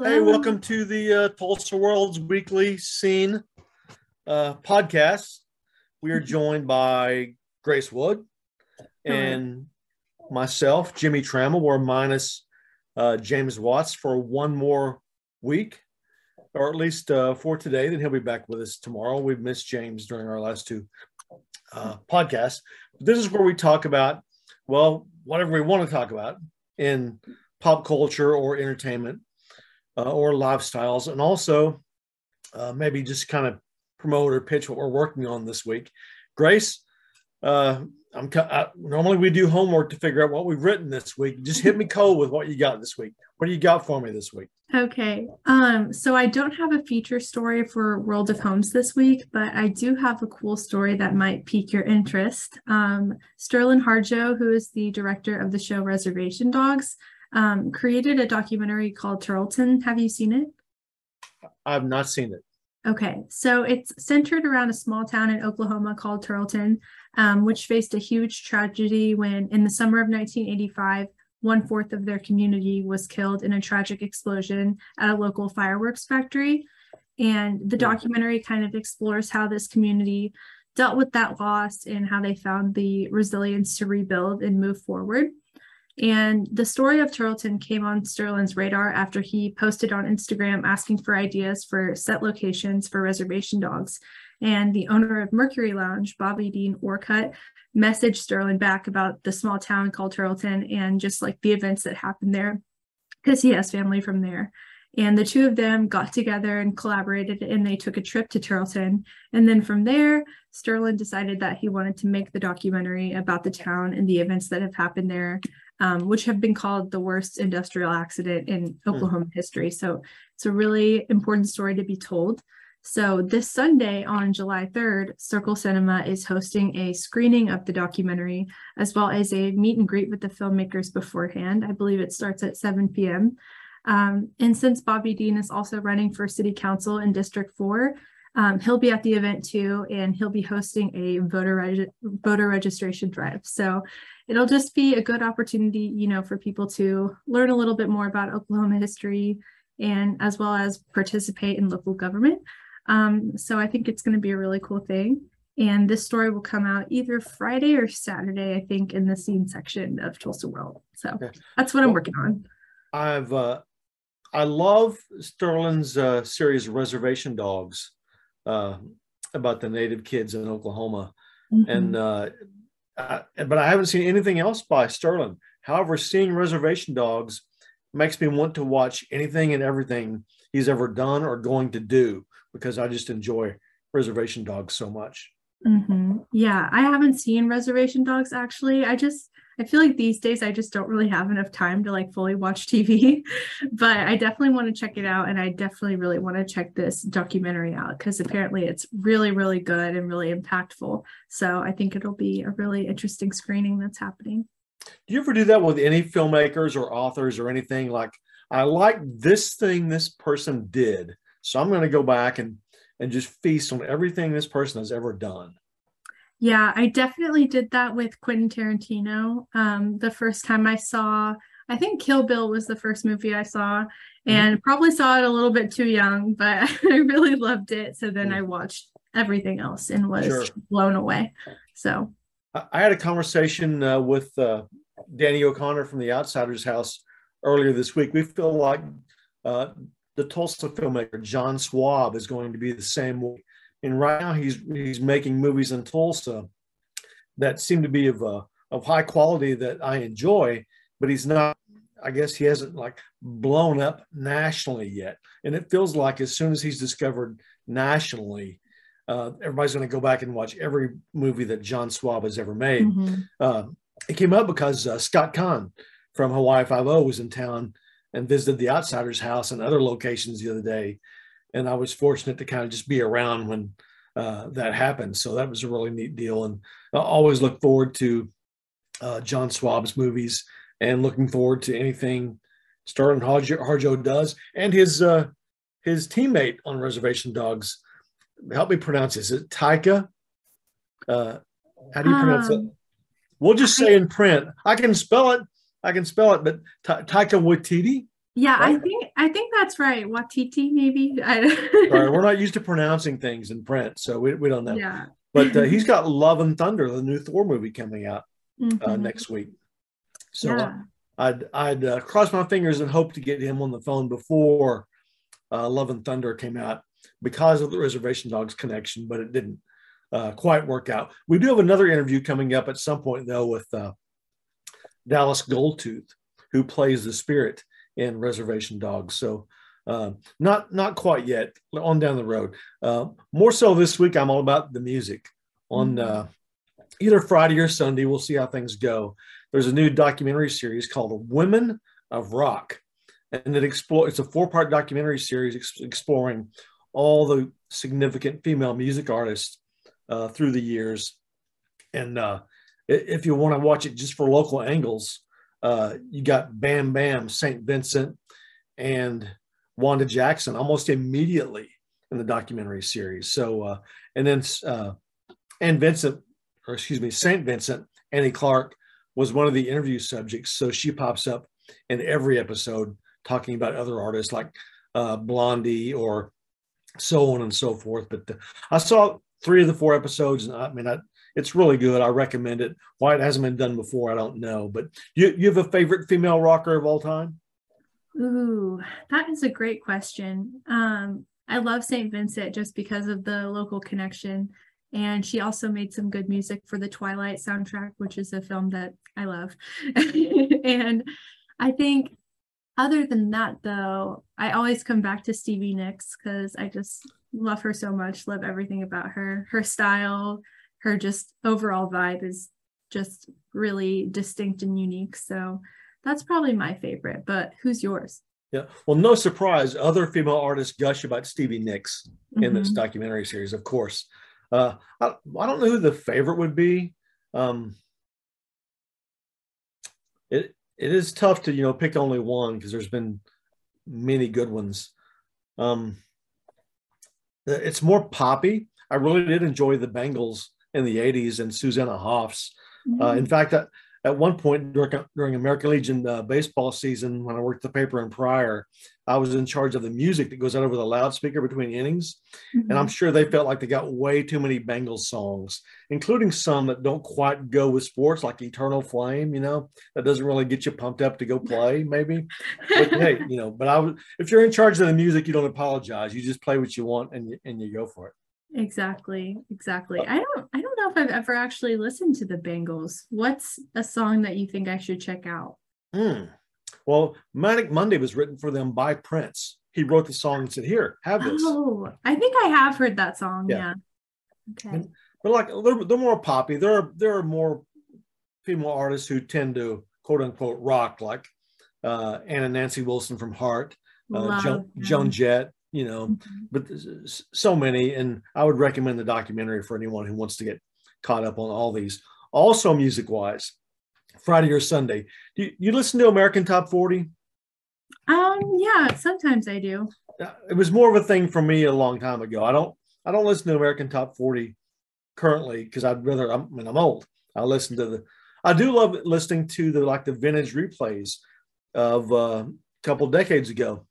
Hello. Hey, welcome to the uh, Tulsa World's weekly scene uh, podcast. We are joined by Grace Wood and myself, Jimmy Trammell. We're minus uh, James Watts for one more week, or at least uh, for today. Then he'll be back with us tomorrow. We've missed James during our last two uh, podcasts. This is where we talk about, well, whatever we want to talk about in pop culture or entertainment uh, or lifestyles, and also uh, maybe just kind of promote or pitch what we're working on this week. Grace, uh, I'm I, normally we do homework to figure out what we've written this week. Just hit me cold with what you got this week. What do you got for me this week? Okay. Um, so I don't have a feature story for World of Homes this week, but I do have a cool story that might pique your interest. Um, Sterlin Harjo, who is the director of the show Reservation Dogs, um, created a documentary called Terlton. Have you seen it? I've not seen it. Okay, so it's centered around a small town in Oklahoma called Terlton, um, which faced a huge tragedy when, in the summer of 1985, one fourth of their community was killed in a tragic explosion at a local fireworks factory. And the documentary kind of explores how this community dealt with that loss and how they found the resilience to rebuild and move forward. And the story of Terlton came on Sterlin's radar after he posted on Instagram asking for ideas for set locations for reservation dogs. And the owner of Mercury Lounge, Bobby Dean Orcutt, messaged Sterlin back about the small town called Terlton and just like the events that happened there because he has family from there. And the two of them got together and collaborated, and they took a trip to Terlton. And then from there, Sterlin decided that he wanted to make the documentary about the town and the events that have happened there um, which have been called the worst industrial accident in hmm. Oklahoma mm. history. So it's a really important story to be told. So this Sunday on July 3rd, Circle Cinema is hosting a screening of the documentary, as well as a meet and greet with the filmmakers beforehand. I believe it starts at 7 p.m. Um, and since Bobby Dean is also running for city council in District 4, um, he'll be at the event too, and he'll be hosting a voter reg- voter registration drive. So it'll just be a good opportunity, you know, for people to learn a little bit more about Oklahoma history and as well as participate in local government. Um, so I think it's going to be a really cool thing. And this story will come out either Friday or Saturday, I think, in the scene section of Tulsa World. So okay. that's what well, I'm working on. I've uh, I love Sterlin's uh, series Reservation Dogs uh, about the native kids in Oklahoma, mm-hmm. and uh, uh, but I haven't seen anything else by Sterlin. However, seeing Reservation Dogs makes me want to watch anything and everything he's ever done or going to do because I just enjoy Reservation Dogs so much. Mm-hmm. Yeah, I haven't seen Reservation Dogs actually. I just I feel like these days I just don't really have enough time to like fully watch TV, but I definitely want to check it out. And I definitely really want to check this documentary out because apparently it's really, really good and really impactful. So I think it'll be a really interesting screening that's happening. Do you ever do that with any filmmakers or authors or anything? Like, I like this thing this person did. So I'm going to go back and and just feast on everything this person has ever done. Yeah, I definitely did that with Quentin Tarantino. Um, the first time I saw, I think Kill Bill was the first movie I saw, mm-hmm. and mm-hmm. probably saw it a little bit too young, but I really loved it. So then mm-hmm. I watched everything else and was sure. blown away. So I had a conversation uh, with uh, Danny O'Connor from the Outsiders House earlier this week. We feel like uh, the Tulsa filmmaker John Swab is going to be the same way and right now he's he's making movies in Tulsa that seem to be of uh, of high quality that I enjoy, but he's not. I guess he hasn't like blown up nationally yet, and it feels like as soon as he's discovered nationally, uh, everybody's going to go back and watch every movie that John Swab has ever made. Mm-hmm. Uh, it came up because uh, Scott Caan from Hawaii Five O was in town and visited the Outsiders House and other locations the other day, and I was fortunate to kind of just be around when uh, that happened. So that was a really neat deal, and I always look forward to uh, John Swab's movies and looking forward to anything Sterlin Harjo, Harjo does and his uh, his teammate on Reservation Dogs. Help me pronounce this. Is it Taika? Uh, how do you pronounce um, it? We'll just say in print. I can spell it. I can spell it, but Ta- Taika Waititi. Yeah, right? I think I think that's right. Watiti, maybe. Sorry, we're not used to pronouncing things in print, so we, we don't know. Yeah. But uh, he's got Love and Thunder, the new Thor movie coming out uh, Mhm. uh, next week. So yeah. I'd I'd uh, cross my fingers and hope to get him on the phone before uh, Love and Thunder came out because of the Reservation Dogs connection, but it didn't uh, quite work out. We do have another interview coming up at some point though with uh, Dallas Goldtooth, who plays the spirit in Reservation Dogs. So uh, not not quite yet. On down the road. Uh, more so this week, I'm all about the music. On uh, either Friday or Sunday, we'll see how things go. There's a new documentary series called "Women of Rock," and it explores. It's a four-part documentary series ex- exploring all the significant female music artists uh, through the years. And uh, if you want to watch it just for local angles, uh, you got Bam Bam, St. Vincent, and Wanda Jackson almost immediately in the documentary series. So, uh, and then, uh, and Vincent, or excuse me, St. Vincent, Annie Clark was one of the interview subjects. So she pops up in every episode talking about other artists like uh, Blondie or so on and so forth. But uh, I saw three of the four episodes, and I mean, I, it's really good. I recommend it. Why it hasn't been done before, I don't know. But you, you have a favorite female rocker of all time? Ooh, that is a great question. Um, I love St. Vincent just because of the local connection. And she also made some good music for the Twilight soundtrack, which is a film that I love. and I think other than that, though, I always come back to Stevie Nicks because I just love her so much, love everything about her. Her style, her just overall vibe is just really distinct and unique. So that's probably my favorite. But who's yours? Yeah. Well, no surprise, other female artists gush about Stevie Nicks in this Mhm. documentary series, of course. Uh, I, I don't know who the favorite would be. Um, it it is tough to you know pick only one because there's been many good ones. Um, it's more poppy. I really did enjoy the Bangles in the '80s and Susanna Hoffs. Uh, in fact, at, at one point during, during American Legion uh, baseball season, when I worked the paper in Pryor, I was in charge of the music that goes out over the loudspeaker between innings. And I'm sure they felt like they got way too many Bangles songs, including some that don't quite go with sports, like Eternal Flame, you know, that doesn't really get you pumped up to go play, maybe. But hey, you know, but I was, if you're in charge of the music, you don't apologize. You just play what you want and you, and you go for it. Exactly, exactly. I don't I don't know if I've ever actually listened to the Bangles. What's a song that you think I should check out? Hmm. Well, Manic Monday was written for them by Prince. He wrote the song and said, "Here, have this." Oh, I think I have heard that song. Yeah. Yeah. Okay. But like they're, they're more poppy. There are there are more female artists who tend to quote unquote rock, like uh, Anna Nancy Wilson from Heart, uh, Joan. Joan Jett. You know, Mhm. but there's so many, and I would recommend the documentary for anyone who wants to get caught up on all these. Also, music wise, Friday or Sunday, do you, you listen to American Top Forty? Um, yeah, sometimes I do. Uh, it was more of a thing for me a long time ago. I don't I don't listen to American Top 40 currently because I'd rather I'm, I mean I'm old. I listen to the I do love listening to the like the vintage replays of uh, a couple decades ago.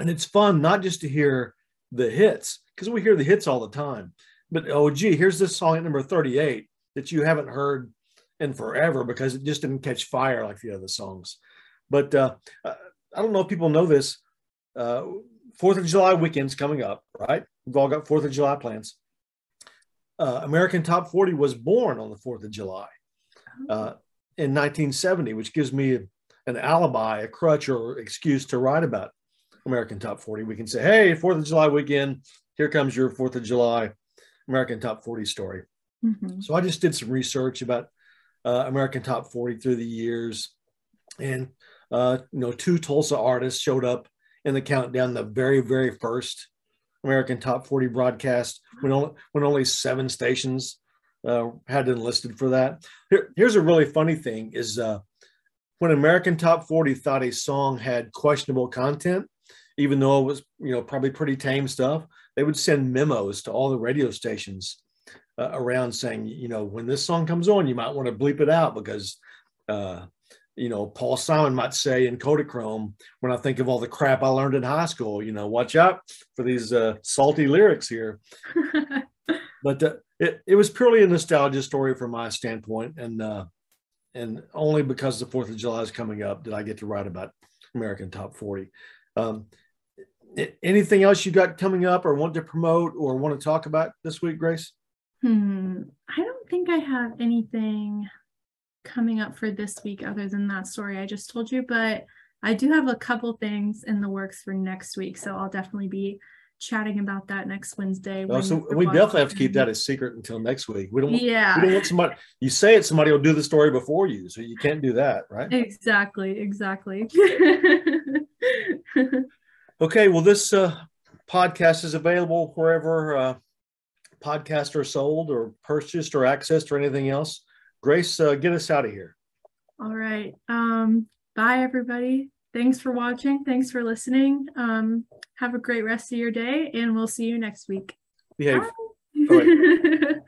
And it's fun not just to hear the hits because we hear the hits all the time. But oh gee, here's this song at number 38 that you haven't heard in forever because it just didn't catch fire like the other songs. But uh, I I don't know if people know this. Uh, Fourth of July weekend's coming up, right? We've all got Fourth of July plans. Uh, American Top 40 was born on the Fourth of July uh, in 1970, which gives me an alibi, a crutch, or excuse to write about American Top 40. We can say, "Hey, Fourth of July weekend, here comes your Fourth of July American Top 40 story." Mhm. So I just did some research about uh, American Top 40 through the years, and uh, you know, two Tulsa artists showed up in the countdown, the very, very first American Top 40 broadcast, when only when only seven stations uh, had enlisted for that. Here, here's a really funny thing: is uh, when American Top 40 thought a song had questionable content, even though it was you know probably pretty tame stuff, they would send memos to all the radio stations uh, around saying, you know, when this song comes on, you might want to bleep it out because, uh, you know, Paul Simon might say in Kodachrome when I think of all the crap I learned in high school. You know, watch out for these uh, salty lyrics here. but uh, it it was purely a nostalgia story from my standpoint, and uh, and only because the Fourth of July is coming up did I get to write about American Top Forty. Um, anything else you got coming up, or want to promote, or want to talk about this week, Grace? Hmm. I don't think I have anything coming up for this week other than that story I just told you, but I do have a couple things in the works for next week. So I'll definitely be chatting about that next Wednesday. Oh, so we definitely have to keep that a secret until next week. We don't. Yeah. We don't want somebody. You say it, somebody will do the story before you, so you can't do that, right? Exactly. Exactly. okay. Well, this uh, podcast is available wherever uh, podcasts are sold, or purchased, or accessed, or anything else. Grace, uh, get us out of here. All right. Um, bye, everybody. Thanks for watching. Thanks for listening. Um, have a great rest of your day, and we'll see you next week. Behave.